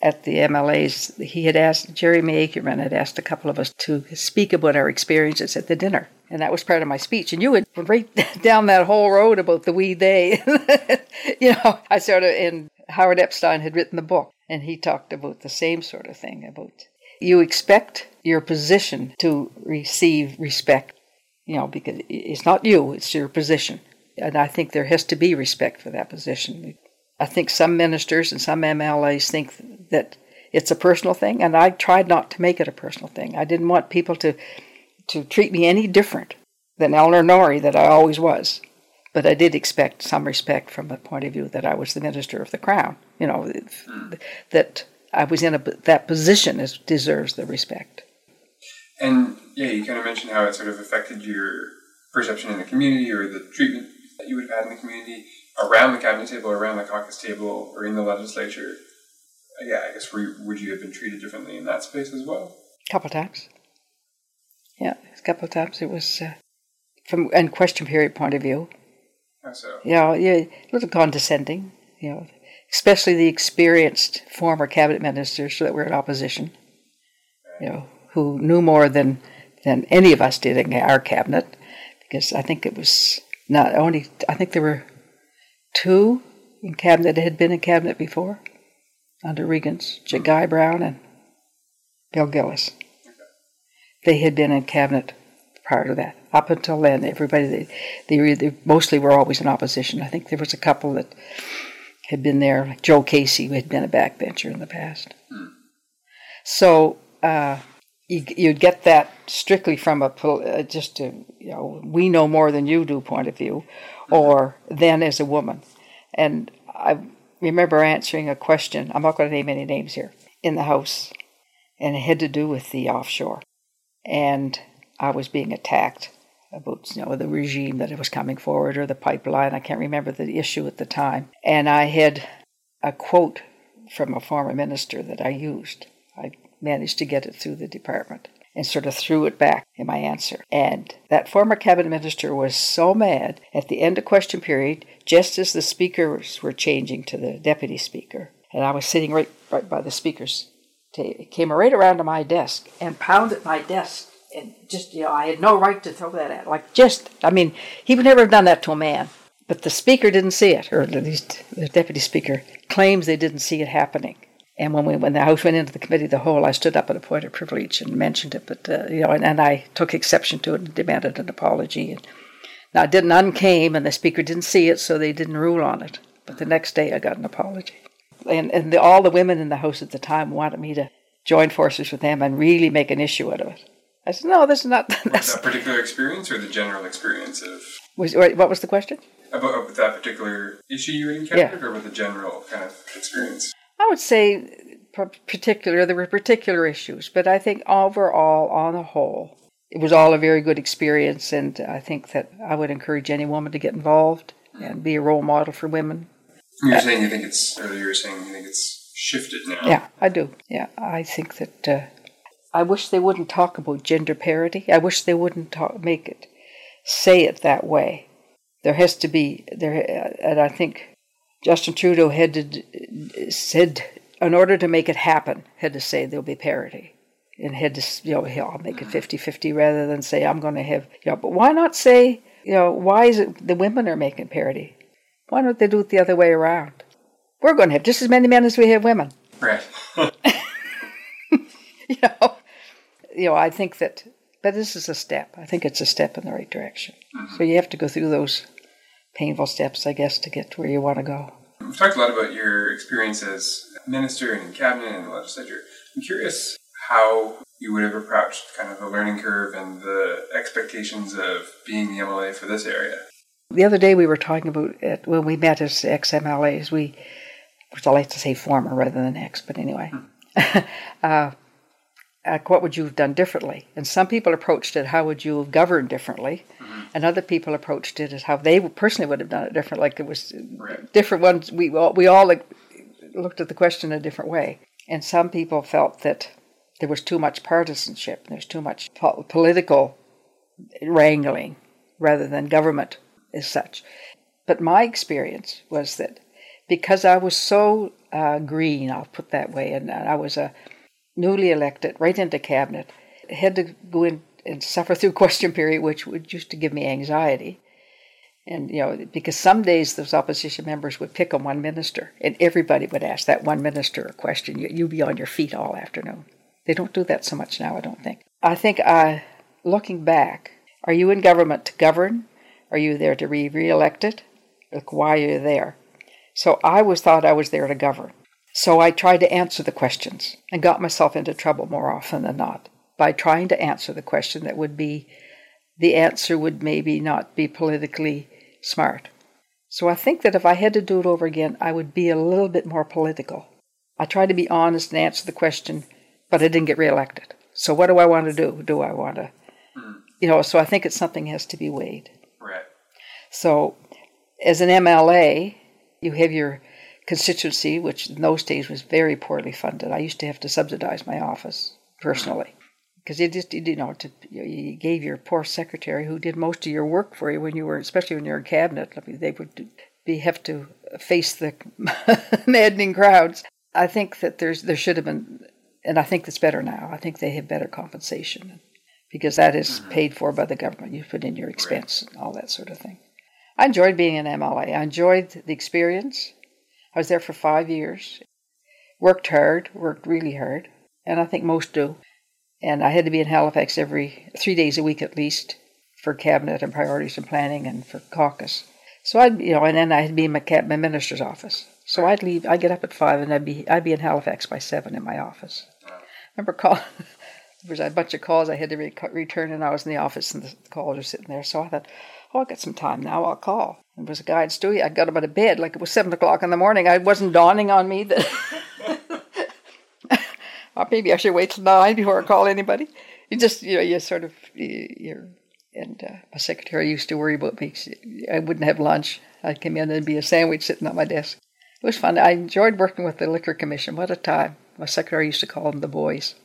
at the MLAs, he had asked, Jeremy Akerman had asked a couple of us to speak about our experiences at the dinner. And that was part of my speech. And you went right [laughs] down that whole road about the we they. [laughs] you know, I sort of, and Howard Epstein had written the book, and he talked about the same sort of thing about you expect your position to receive respect, you know, because it's not you, it's your position. And I think there has to be respect for that position. I think some ministers and some MLAs think that it's a personal thing, and I tried not to make it a personal thing. I didn't want people to to treat me any different than Eleanor Norrie that I always was. But I did expect some respect from the point of view that I was the minister of the crown. You know, that I was in a, that position is, deserves the respect. And yeah, you kind of mentioned how it sort of affected your perception in the community or the treatment that you would have had in the community around the cabinet table, around the caucus table, or in the legislature, yeah, I guess were, would you have been treated differently in that space as well? Couple times. Yeah, a couple of times it was uh, from and question period point of view. How so? Yeah, yeah, a little condescending. You know, especially the experienced former cabinet ministers that were in opposition. You know, who knew more than than any of us did in our cabinet, because I think it was not only. I think there were two in cabinet that had been in cabinet before under Regan's, Guy Brown and Bill Gillis. They had been in cabinet prior to that. Up until then, everybody they, they, they mostly were always in opposition. I think there was a couple that had been there, Joe Casey, had been a backbencher in the past. So uh, you, you'd get that strictly from a uh, just a, you know we know more than you do point of view, or then as a woman. And I remember answering a question, I'm not going to name any names here, in the House, and it had to do with the offshore. And I was being attacked about you know the regime that was coming forward or the pipeline. I can't remember the issue at the time. And I had a quote from a former minister that I used. I managed to get it through the department and sort of threw it back in my answer. And that former cabinet minister was so mad at the end of question period, just as the speakers were changing to the deputy speaker, and I was sitting right, right by the speakers, came right around to my desk and pounded my desk. And just, you know, I had no right to throw that at. Like, just, I mean, he would never have done that to a man. But the speaker didn't see it, or at least the deputy speaker claims they didn't see it happening. And when we, when the House went into the committee the whole, I stood up at a point of privilege and mentioned it, but uh, you know, and, and, I took exception to it and demanded an apology. And now, it didn't uncame, and the speaker didn't see it, so they didn't rule on it. But the next day, I got an apology. And and the, all the women in the House at the time wanted me to join forces with them and really make an issue out of it. I said, no, this is not. [laughs] Was that particular experience or the general experience of? Was what was the question? About, about that particular issue you encountered, yeah. or with the general kind of experience? I would say particular, there were particular issues, but I think overall, on the whole, it was all a very good experience, and I think that I would encourage any woman to get involved and be a role model for women. You're saying you think it's, earlier you were saying you think it's shifted now. Yeah, I do. Yeah, I think that uh, I wish they wouldn't talk about gender parity. I wish they wouldn't talk, make it, say it that way. There has to be there, and I think Justin Trudeau had to said in order to make it happen had to say there'll be parity and had to you know I'll make it 50-50 rather than say I'm going to have you know. But why not say you know why is it the women are making parity? Why don't they do it the other way around? We're going to have just as many men as we have women. Right. [laughs] you know, you know. I think that, but this is a step. I think it's a step in the right direction. Mm-hmm. So you have to go through those painful steps, I guess, to get to where you want to go. We've talked a lot about your experience as minister and in cabinet and the legislature. I'm curious how you would have approached kind of the learning curve and the expectations of being the MLA for this area. The other day we were talking about it when we met as ex-MLAs. We, which I like to say former rather than ex, but anyway. Hmm. [laughs] uh, uh, what would you have done differently? And some people approached it, how would you have governed differently? Mm-hmm. And other people approached it as how they personally would have done it different. Like it was right. different ones. We all, we all like, looked at the question in a different way. And some people felt that there was too much partisanship, there's too much po- political wrangling rather than government as such. But my experience was that because I was so uh, green, I'll put that way, and I was a newly elected, right into cabinet, had to go in and suffer through [laughs] question period, which would used to give me anxiety. And you know, because some days those opposition members would pick on one minister, and everybody would ask that one minister a question. You, would be on your feet all afternoon. They don't do that so much now, I don't think. I think, uh, looking back, are you in government to govern? Are you there to be re-elected? Like, why are you there? So I was thought I was there to govern. So I tried to answer the questions and got myself into trouble more often than not by trying to answer the question that would be the answer would maybe not be politically smart. So I think that if I had to do it over again, I would be a little bit more political. I tried to be honest and answer the question, but I didn't get reelected. So what do I want to do? Do I want to, mm. you know? So I think it's something has to be weighed. So, as an MLA, you have your constituency, which in those days was very poorly funded. I used to have to subsidize my office personally because you just you know to, you gave your poor secretary who did most of your work for you when you were especially when you were in cabinet. I mean, they would be have to face the [laughs] maddening crowds. I think that there's there should have been, and I think it's better now. I think they have better compensation because that is mm-hmm. paid for by the government. You put in your expense and all that sort of thing. I enjoyed being in MLA. I enjoyed the experience. I was there for five years. Worked hard, worked really hard, and I think most do. And I had to be in Halifax every three days a week at least for cabinet and priorities and planning and for caucus. So I'd, you know, and then I'd be in my, cab, my minister's office. So I'd leave. I'd get up at five, and I'd be I'd be in Halifax by seven in my office. I remember call. [laughs] there was a bunch of calls I had to re- return, and I was in the office, and the calls were sitting there. So I thought, oh, I got some time now. I'll call. There was a guy in Stewiacke. I got up out of bed like it was seven o'clock in the morning. I wasn't dawning on me that or [laughs] maybe I should wait till nine before I call anybody. You just you know you sort of you're and uh, my secretary used to worry about me. I wouldn't have lunch. I'd come in and there'd be a sandwich sitting on my desk. It was fun. I enjoyed working with the liquor commission. What a time! My secretary used to call them the boys.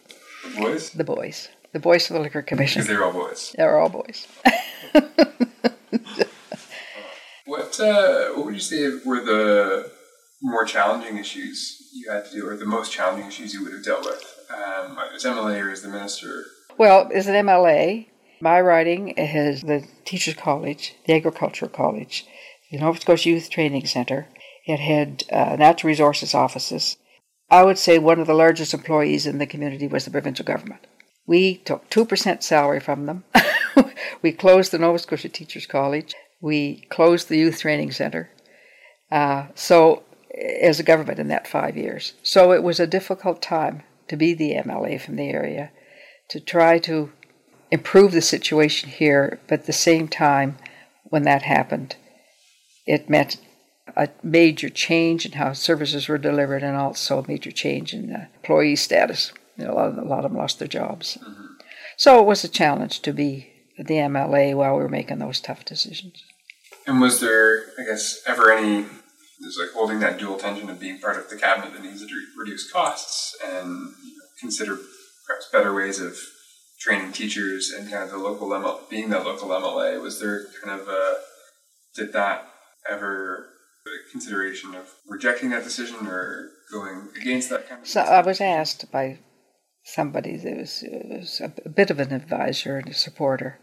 The boys. The boys. The boys of the liquor commission. Because they're all boys. They're all boys. [laughs] [laughs] What uh, what would you say were the more challenging issues you had to do, or the most challenging issues you would have dealt with um, as MLA or as the minister? Well, as an MLA, my riding has the Teachers College, the Agricultural College, the Nova Scotia Youth Training Center. It had uh, natural resources offices. I would say one of the largest employees in the community was the provincial government. We took 2% salary from them. [laughs] [laughs] we closed the Nova Scotia Teachers College we closed the youth training center. Uh, so, as a government in that five years. So it was a difficult time to be the MLA from the area, to try to improve the situation here, but at the same time, when that happened, it meant a major change in how services were delivered and also a major change in uh, employee status. You know, a, lot of, a lot of them lost their jobs. Mm-hmm. So it was a challenge to be the MLA while we were making those tough decisions. And was there, I guess, ever any there's like holding that dual tension of being part of the cabinet that needs to reduce costs and you know, consider perhaps better ways of training teachers and kind of the local ML, being that local MLA. Was there kind of a did that ever a consideration of rejecting that decision or going against that kind of? So I was asked by somebody that was, was a bit of an advisor and a supporter,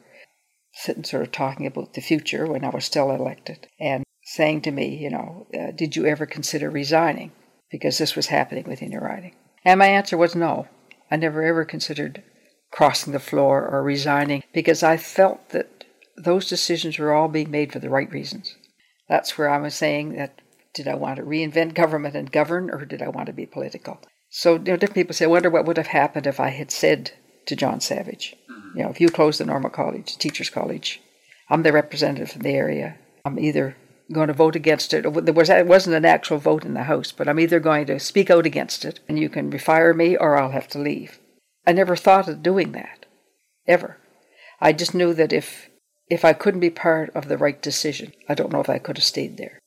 sitting sort of talking about the future when I was still elected, and saying to me, you know, uh, did you ever consider resigning because this was happening within your riding? And my answer was no. I never ever considered crossing the floor or resigning because I felt that those decisions were all being made for the right reasons. That's where I was saying that did I want to reinvent government and govern or did I want to be political? So you know, different people say, I wonder what would have happened if I had said to John Savage. You know, if you close the normal college, the teachers college, I'm the representative from the area. I'm either going to vote against it. There was it wasn't an actual vote in the House, but I'm either going to speak out against it, and you can refire me, or I'll have to leave. I never thought of doing that, ever. I just knew that if if I couldn't be part of the right decision, I don't know if I could have stayed there.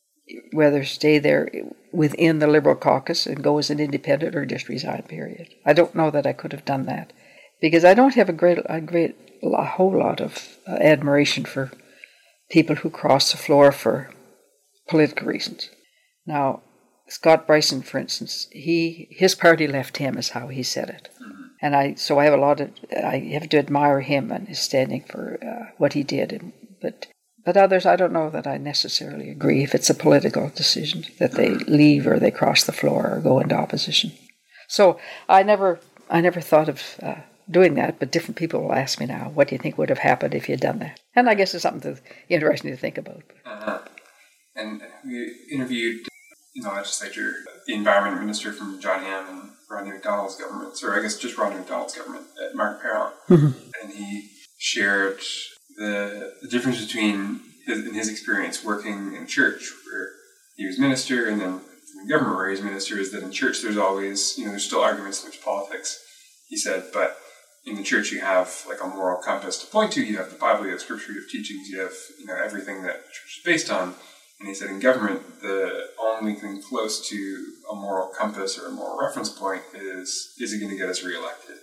Whether stay there within the Liberal caucus and go as an independent or just resign. Period. I don't know that I could have done that because I don't have a great a great a whole lot of uh, admiration for people who cross the floor for political reasons. Now, Scott Brison, for instance, he his party left him, is how he said it, mm-hmm. and I so I have a lot of I have to admire him and his standing for uh, what he did, and, but but others I don't know that I necessarily agree if it's a political decision that they mm-hmm. leave or they cross the floor or go into opposition. So I never I never thought of uh, doing that, but different people will ask me now, what do you think would have happened if you'd done that? And I guess it's something to, interesting to think about. Uh-huh and we interviewed in the legislature the environment minister from John Hamm and Rodney MacDonald's government, or I guess just Rodney MacDonald's government at Mark Parent, mm-hmm. and he shared the, the difference between his, in his experience working in church where he was minister and then in government where he's minister is that in church there's always you know there's still arguments there's politics he said but in the church you have like a moral compass to point to you have the bible you have scripture you have teachings you have you know everything that church is based on and he said in government, the only thing close to a moral compass or a moral reference point is is it going to get us reelected?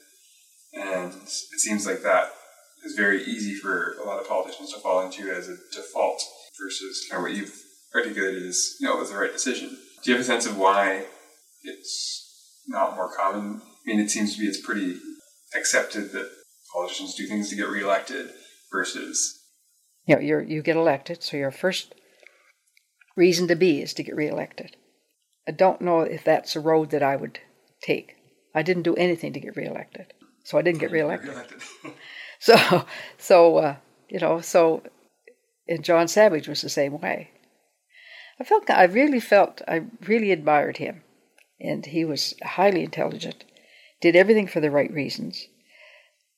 And it seems like that is very easy for a lot of politicians to fall into as a default versus kind of what you've articulated as, you know, was the right decision. Do you have a sense of why it's not more common? I mean, it seems to be it's pretty accepted that politicians do things to get reelected versus. You know, you you get elected, so your first reason to be is to get reelected. I don't know if that's a road that I would take. I didn't do anything to get reelected, so I didn't get reelected. [laughs] so, so uh, you know, so and John Savage was the same way. I felt I really felt I really admired him, and he was highly intelligent, did everything for the right reasons,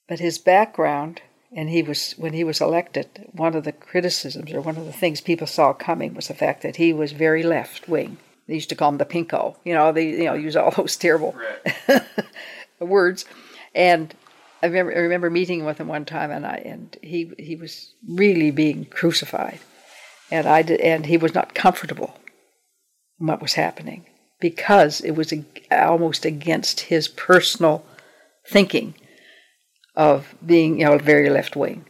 but his background and he was when he was elected one of the criticisms or one of the things people saw coming was the fact that he was very left wing they used to call him the pinko. You know they you know use all those terrible right. [laughs] words. And I remember, I remember meeting with him one time and I and he he was really being crucified. And I did, and he was not comfortable in what was happening because it was almost against his personal thinking of being, you know, very left wing.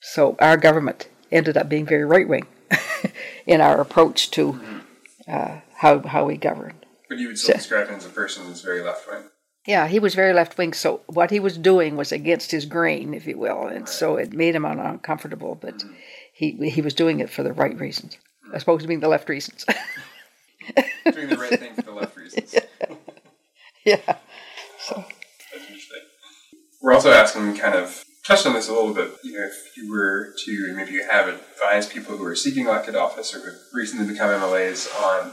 So our government ended up being very right wing [laughs] in our approach to mm-hmm. uh, how how we govern. But you would still so, describe him as a person who's very left wing. Yeah, he was very left wing. So what he was doing was against his grain, if you will, and right. so it made him uncomfortable. But mm-hmm. he he was doing it for the right reasons, mm-hmm. as opposed to being the left reasons. [laughs] doing the right thing for the left reasons. [laughs] yeah. yeah. So That's interesting. we're also asking kind of touched on this a little bit. You know, if you were to maybe you have advised people who are seeking elected office or who've recently become MLAs on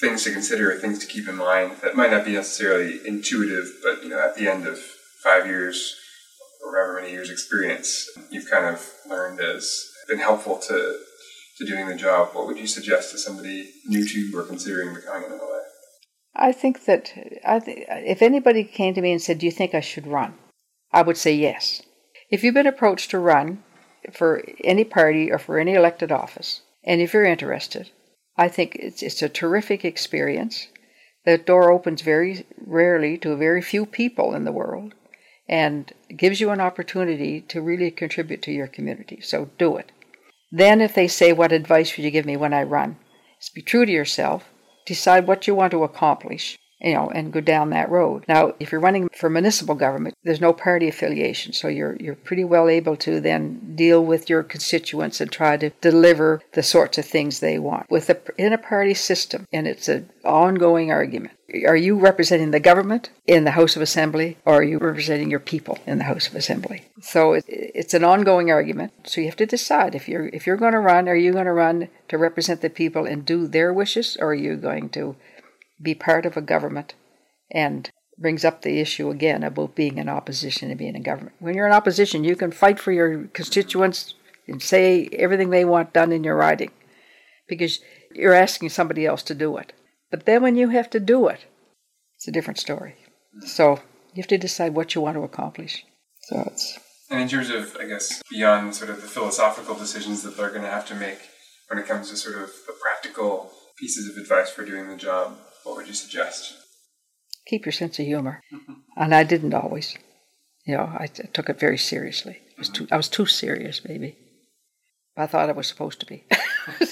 things to consider, things to keep in mind that might not be necessarily intuitive, but you know, at the end of five years or however many years experience, you've kind of learned as been helpful to to doing the job, what would you suggest to somebody new to or considering becoming an MLA? I think that I th- if anybody came to me and said, "Do you think I should run?" I would say yes. If you've been approached to run for any party or for any elected office, and if you're interested, I think it's, it's a terrific experience. That door opens very rarely to very few people in the world and gives you an opportunity to really contribute to your community. So do it. Then, if they say, What advice would you give me when I run? Is be true to yourself, decide what you want to accomplish, you know, and go down that road. Now, if you're running for municipal government, there's no party affiliation, so you're you're pretty well able to then deal with your constituents and try to deliver the sorts of things they want. With a in a party system, and it's an ongoing argument. Are you representing the government in the House of Assembly, or are you representing your people in the House of Assembly? So it, it's an ongoing argument. So you have to decide if you're if you're going to run, are you going to run to represent the people and do their wishes, or are you going to be part of a government and brings up the issue again about being in opposition and being in government. When you're in opposition, you can fight for your constituents and say everything they want done in your riding because you're asking somebody else to do it. But then when you have to do it, it's a different story. So you have to decide what you want to accomplish. So it's. And in terms of, I guess, beyond sort of the philosophical decisions that they're going to have to make when it comes to sort of the practical pieces of advice for doing the job, what would you suggest? Keep your sense of humor. Mm-hmm. and I didn't always. You know, I, t- took it very seriously. I was, too, I was too serious, maybe. I thought I was supposed to be. [laughs] [laughs]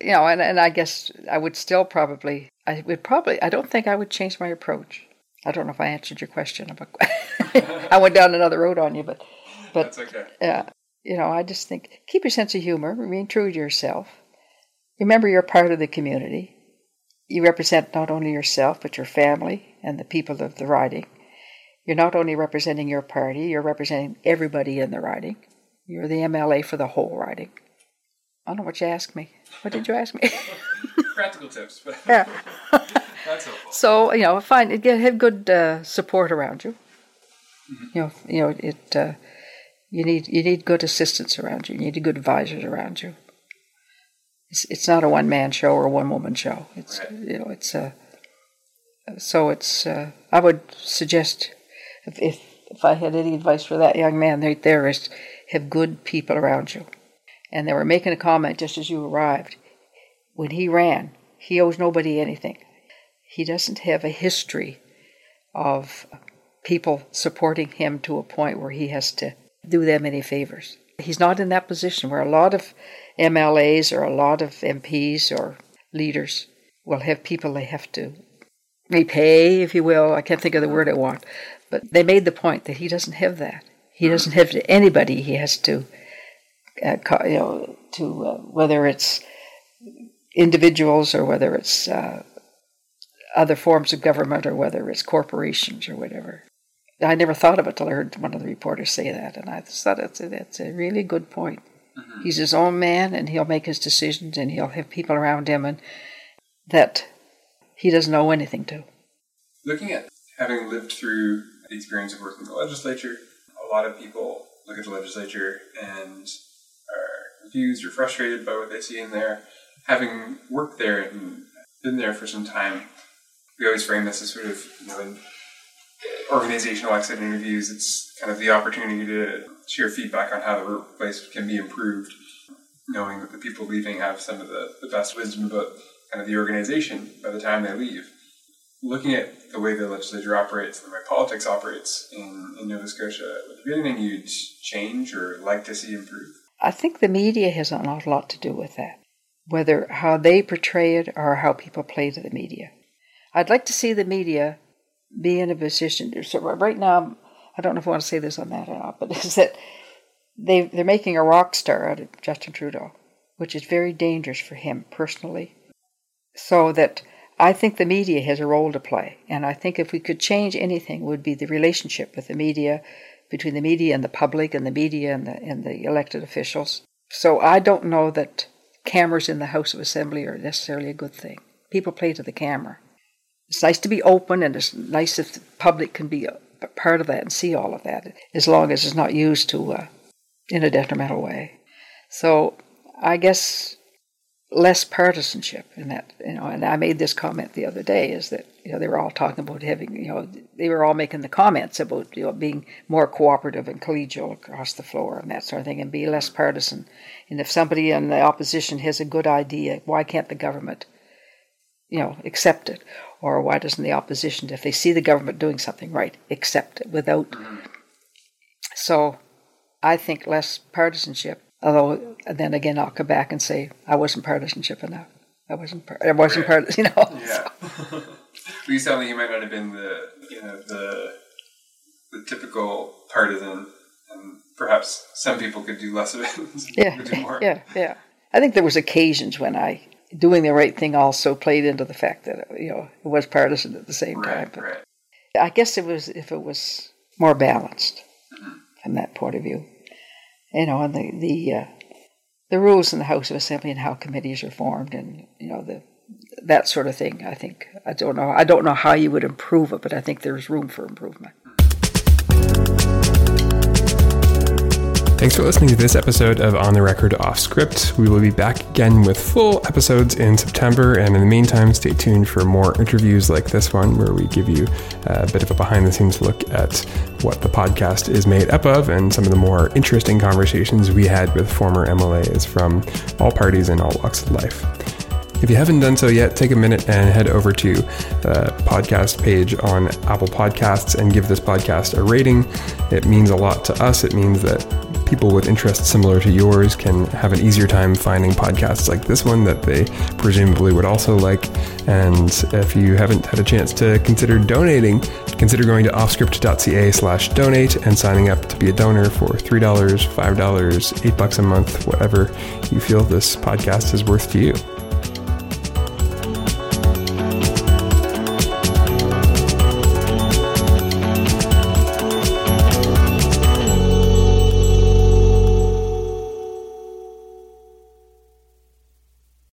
you know, and, and I guess I would still probably, I would probably, I don't think I would change my approach. I don't know if I answered your question. About, [laughs] I went down another road on you, but, but That's okay. yeah, you know, I just think keep your sense of humor, remain true to yourself. Remember, you're part of the community. You represent not only yourself, but your family and the people of the riding. You're not only representing your party, you're representing everybody in the riding. You're the MLA for the whole riding. I don't know what you asked me. What did you ask me? [laughs] Practical tips, [laughs] yeah. [laughs] that's helpful. So you know, find have good uh, support around you. You know, you know it. Uh, you need you need good assistance around you. You need good advisors around you. It's it's not a one man show or a one woman show. It's Right. you know it's a. So it's uh, I would suggest if, if if I had any advice for that young man right there is have good people around you. And they were making a comment just as you arrived. When he ran, he owes nobody anything. He doesn't have a history of people supporting him to a point where he has to do them any favors. He's not in that position where a lot of MLAs or a lot of MPs or leaders will have people they have to repay, if you will. I can't think of the word I want. But they made the point that he doesn't have that. He doesn't have to anybody he has to, uh, you know, to uh, whether it's individuals or whether it's uh, other forms of government or whether it's corporations or whatever. I never thought of it till I heard one of the reporters say that, and I thought it's a, it's a really good point. Mm-hmm. He's his own man, and he'll make his decisions, and he'll have people around him, and that he doesn't owe anything to. Looking at having lived through the experience of working in the legislature, a lot of people look at the legislature and are confused or frustrated by what they see in there. Having worked there and been there for some time, we always frame this as sort of, you know, organizational exit interviews, it's kind of the opportunity to share feedback on how the workplace can be improved, knowing that the people leaving have some of the, the best wisdom about kind of the organization by the time they leave looking at the way the legislature operates, and the way politics operates in, in Nova Scotia, would there be anything you'd change or like to see improve? I think the media has an awful lot to do with that, whether how they portray it or how people play to the media. I'd like to see the media be in a position. to So right now, I don't know if I want to say this on that or not, but [laughs] is that they they're making a rock star out of Justin Trudeau, which is very dangerous for him personally. So that I think the media has a role to play, and I think if we could change anything, would be the relationship with the media, between the media and the public, and the media and the and the elected officials. So I don't know that cameras in the House of Assembly are necessarily a good thing. People play to the camera. It's nice to be open, and it's nice if the public can be a part of that and see all of that, as long as it's not used to uh, in a detrimental way. So I guess less partisanship in that, you know, and I made this comment the other day is that, you know, they were all talking about having, you know, they were all making the comments about, you know, being more cooperative and collegial across the floor and that sort of thing and be less partisan. And if somebody in the opposition has a good idea, why can't the government, you know, accept it? Or why doesn't the opposition, if they see the government doing something right, accept it without? So I think less partisanship Although then again, I'll come back and say I wasn't partisanship enough. I wasn't. Par- I wasn't right. part. [laughs] You know. Yeah. So. [laughs] you sound like you might not have been the you know the the typical partisan, and perhaps some people could do less of it. [laughs] yeah. Yeah. Yeah. I think there was occasions when I doing the right thing also played into the fact that you know it was partisan at the same right, time. But right. I guess it was if it was more balanced mm-hmm. from that point of view you know, and the the uh, the rules in the House of Assembly and how committees are formed, and you know the that sort of thing. I think I don't know. I don't know how you would improve it, but I think there's room for improvement. Thanks for listening to this episode of On the Record Off Script. We will be back again with full episodes in September, and in the meantime, stay tuned for more interviews like this one, where we give you uh, a bit of a behind the scenes look at what the podcast is made up of and some of the more interesting conversations we had with former MLAs from all parties and all walks of life. If you haven't done so yet, take a minute and head over to the podcast page on Apple Podcasts and give this podcast a rating. It means a lot to us. It means that people with interests similar to yours can have an easier time finding podcasts like this one that they presumably would also like. And if you haven't had a chance to consider donating, consider going to offscript.ca slash donate and signing up to be a donor for $3, $5, 8 bucks a month, whatever you feel this podcast is worth to you.